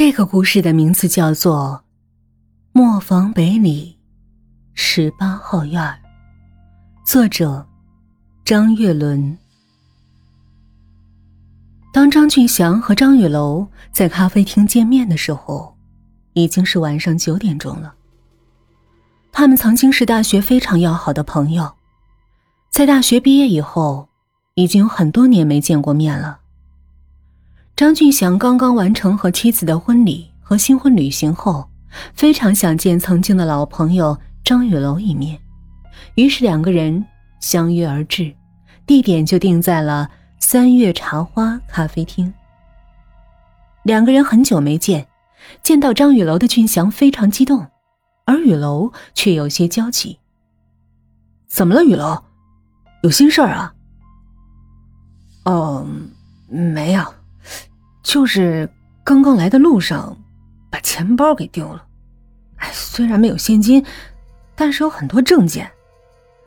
这个故事的名字叫做《磨坊北里十八号院》，作者张月伦。当张俊祥和张雨楼在咖啡厅见面的时候，已经是晚上九点钟了。他们曾经是大学非常要好的朋友，在大学毕业以后，已经有很多年没见过面了。张俊祥刚刚完成和妻子的婚礼和新婚旅行后，非常想见曾经的老朋友张雨楼一面，于是两个人相约而至，地点就定在了三月茶花咖啡厅。两个人很久没见，见到张雨楼的俊祥非常激动，而雨楼却有些焦急。怎么了，雨楼？有心事儿啊？哦，没有。就是刚刚来的路上，把钱包给丢了。哎，虽然没有现金，但是有很多证件，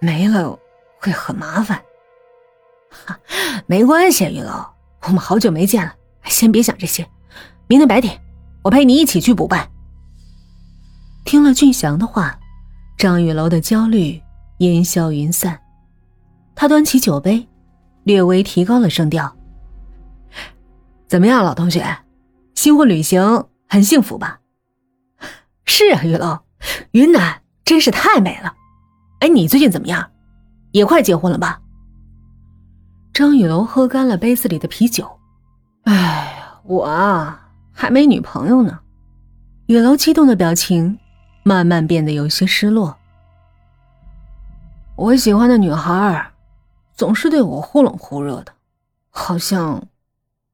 没了会很麻烦。哈，没关系，玉楼，我们好久没见了，先别想这些。明天白天，我陪你一起去补办。听了俊祥的话，张玉楼的焦虑烟消云散，他端起酒杯，略微提高了声调。怎么样，老同学，新婚旅行很幸福吧？是啊，玉楼，云南真是太美了。哎，你最近怎么样？也快结婚了吧？张雨楼喝干了杯子里的啤酒。哎，我啊，还没女朋友呢。雨楼激动的表情慢慢变得有些失落。我喜欢的女孩总是对我忽冷忽热的，好像……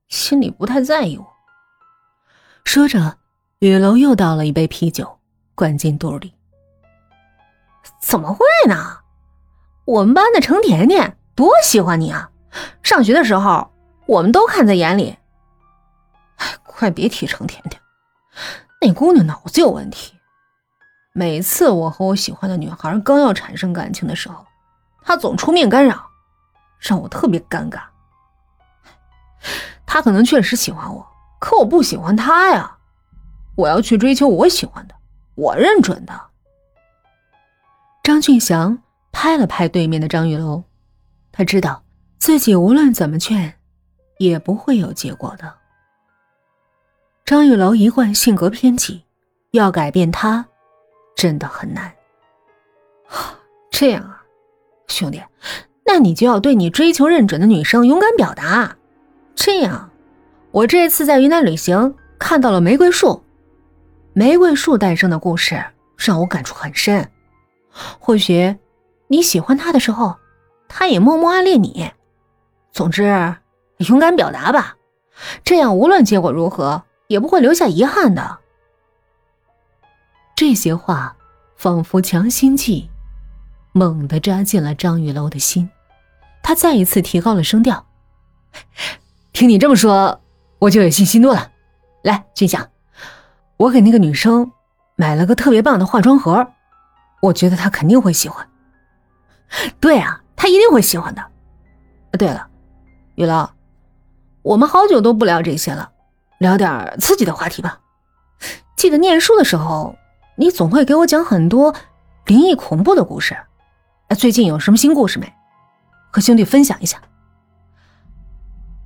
心里不太在意我。说着，雨楼又倒了一杯啤酒，灌进肚里。怎么会呢？我们班的程甜甜多喜欢你啊！上学的时候，我们都看在眼里。哎，快别提程甜甜，那姑娘脑子有问题。每次我和我喜欢的女孩刚要产生感情的时候，她总出面干扰，让我特别尴尬。他可能确实喜欢我，可我不喜欢他呀！我要去追求我喜欢的，我认准的。张俊祥拍了拍对面的张玉楼，他知道自己无论怎么劝，也不会有结果的。张玉楼一贯性格偏激，要改变他，真的很难。这样啊，兄弟，那你就要对你追求认准的女生勇敢表达。这样，我这次在云南旅行看到了玫瑰树，玫瑰树诞生的故事让我感触很深。或许你喜欢他的时候，他也默默暗恋你。总之，勇敢表达吧，这样无论结果如何，也不会留下遗憾的。这些话仿佛强心剂，猛地扎进了张玉楼的心。他再一次提高了声调。听你这么说，我就有信心多了。来，俊祥，我给那个女生买了个特别棒的化妆盒，我觉得她肯定会喜欢。对啊，她一定会喜欢的。对了，雨楼，我们好久都不聊这些了，聊点刺激的话题吧。记得念书的时候，你总会给我讲很多灵异恐怖的故事。最近有什么新故事没？和兄弟分享一下。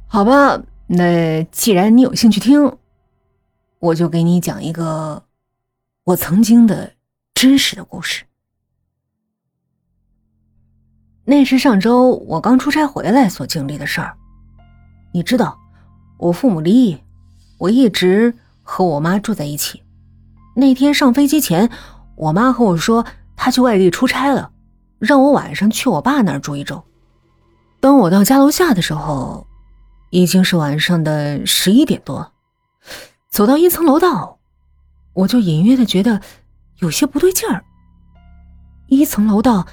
好吧，那既然你有兴趣听，我就给你讲一个我曾经的真实的故事。那是上周我刚出差回来所经历的事儿。你知道，我父母离异，我一直和我妈住在一起。那天上飞机前，我妈和我说她去外地出差了，让我晚上去我爸那儿住一周。等我到家楼下的时候。已经是晚上的十一点多，走到一层楼道，我就隐约的觉得有些不对劲儿。一层楼道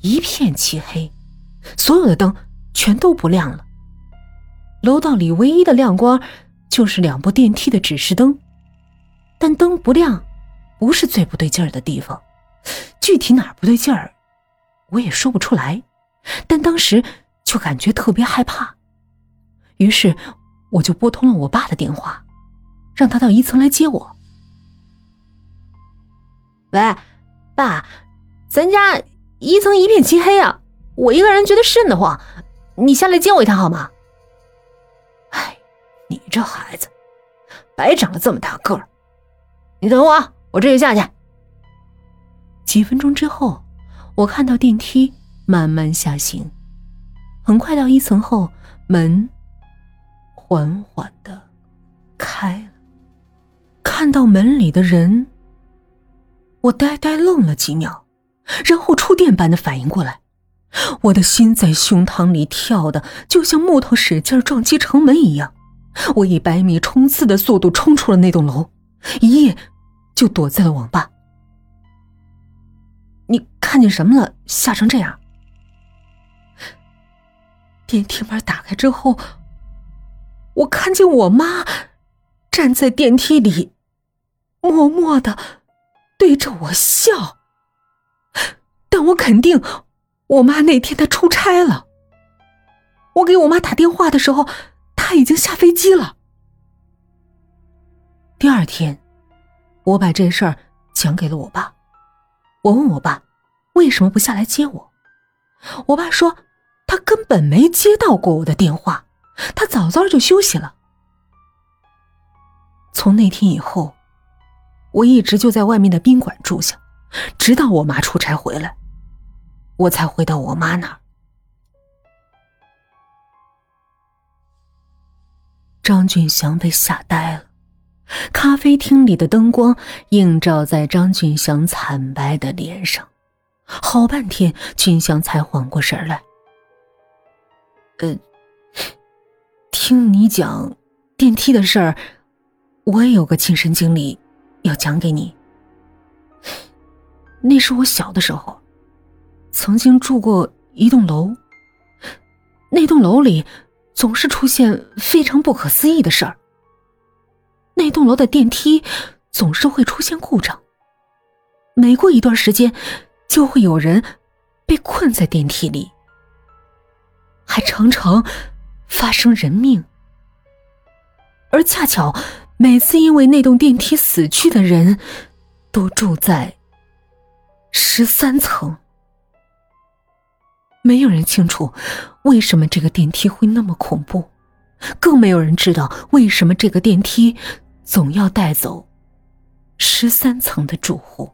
一片漆黑，所有的灯全都不亮了。楼道里唯一的亮光就是两部电梯的指示灯，但灯不亮不是最不对劲儿的地方，具体哪儿不对劲儿，我也说不出来。但当时就感觉特别害怕。于是，我就拨通了我爸的电话。让他到一层来接我。喂，爸，咱家一层一片漆黑啊，我一个人觉得瘆得慌，你下来接我一趟好吗？哎，你这孩子，白长了这么大个儿。你等我，我这就下去。几分钟之后，我看到电梯慢慢下行，很快到一层后，门缓缓的开了。看到门里的人，我呆呆愣了几秒，然后触电般的反应过来，我的心在胸膛里跳的就像木头使劲撞击城门一样。我以百米冲刺的速度冲出了那栋楼，一夜就躲在了网吧。你看见什么了？吓成这样？电梯门打开之后，我看见我妈站在电梯里，默默的对着我笑。但我肯定，我妈那天她出差了。我给我妈打电话的时候，她已经下飞机了。第二天，我把这事儿讲给了我爸。我问我爸，为什么不下来接我？我爸说，他根本没接到过我的电话，他早早就休息了。从那天以后，我一直就在外面的宾馆住下，直到我妈出差回来，我才回到我妈那儿。张俊祥被吓呆了。咖啡厅里的灯光映照在张俊祥惨白的脸上，好半天，俊祥才缓过神来。呃，听你讲电梯的事儿，我也有个亲身经历要讲给你。那是我小的时候，曾经住过一栋楼，那栋楼里总是出现非常不可思议的事儿。那栋楼的电梯总是会出现故障，每过一段时间，就会有人被困在电梯里，还常常发生人命。而恰巧，每次因为那栋电梯死去的人，都住在十三层。没有人清楚为什么这个电梯会那么恐怖，更没有人知道为什么这个电梯。总要带走十三层的住户。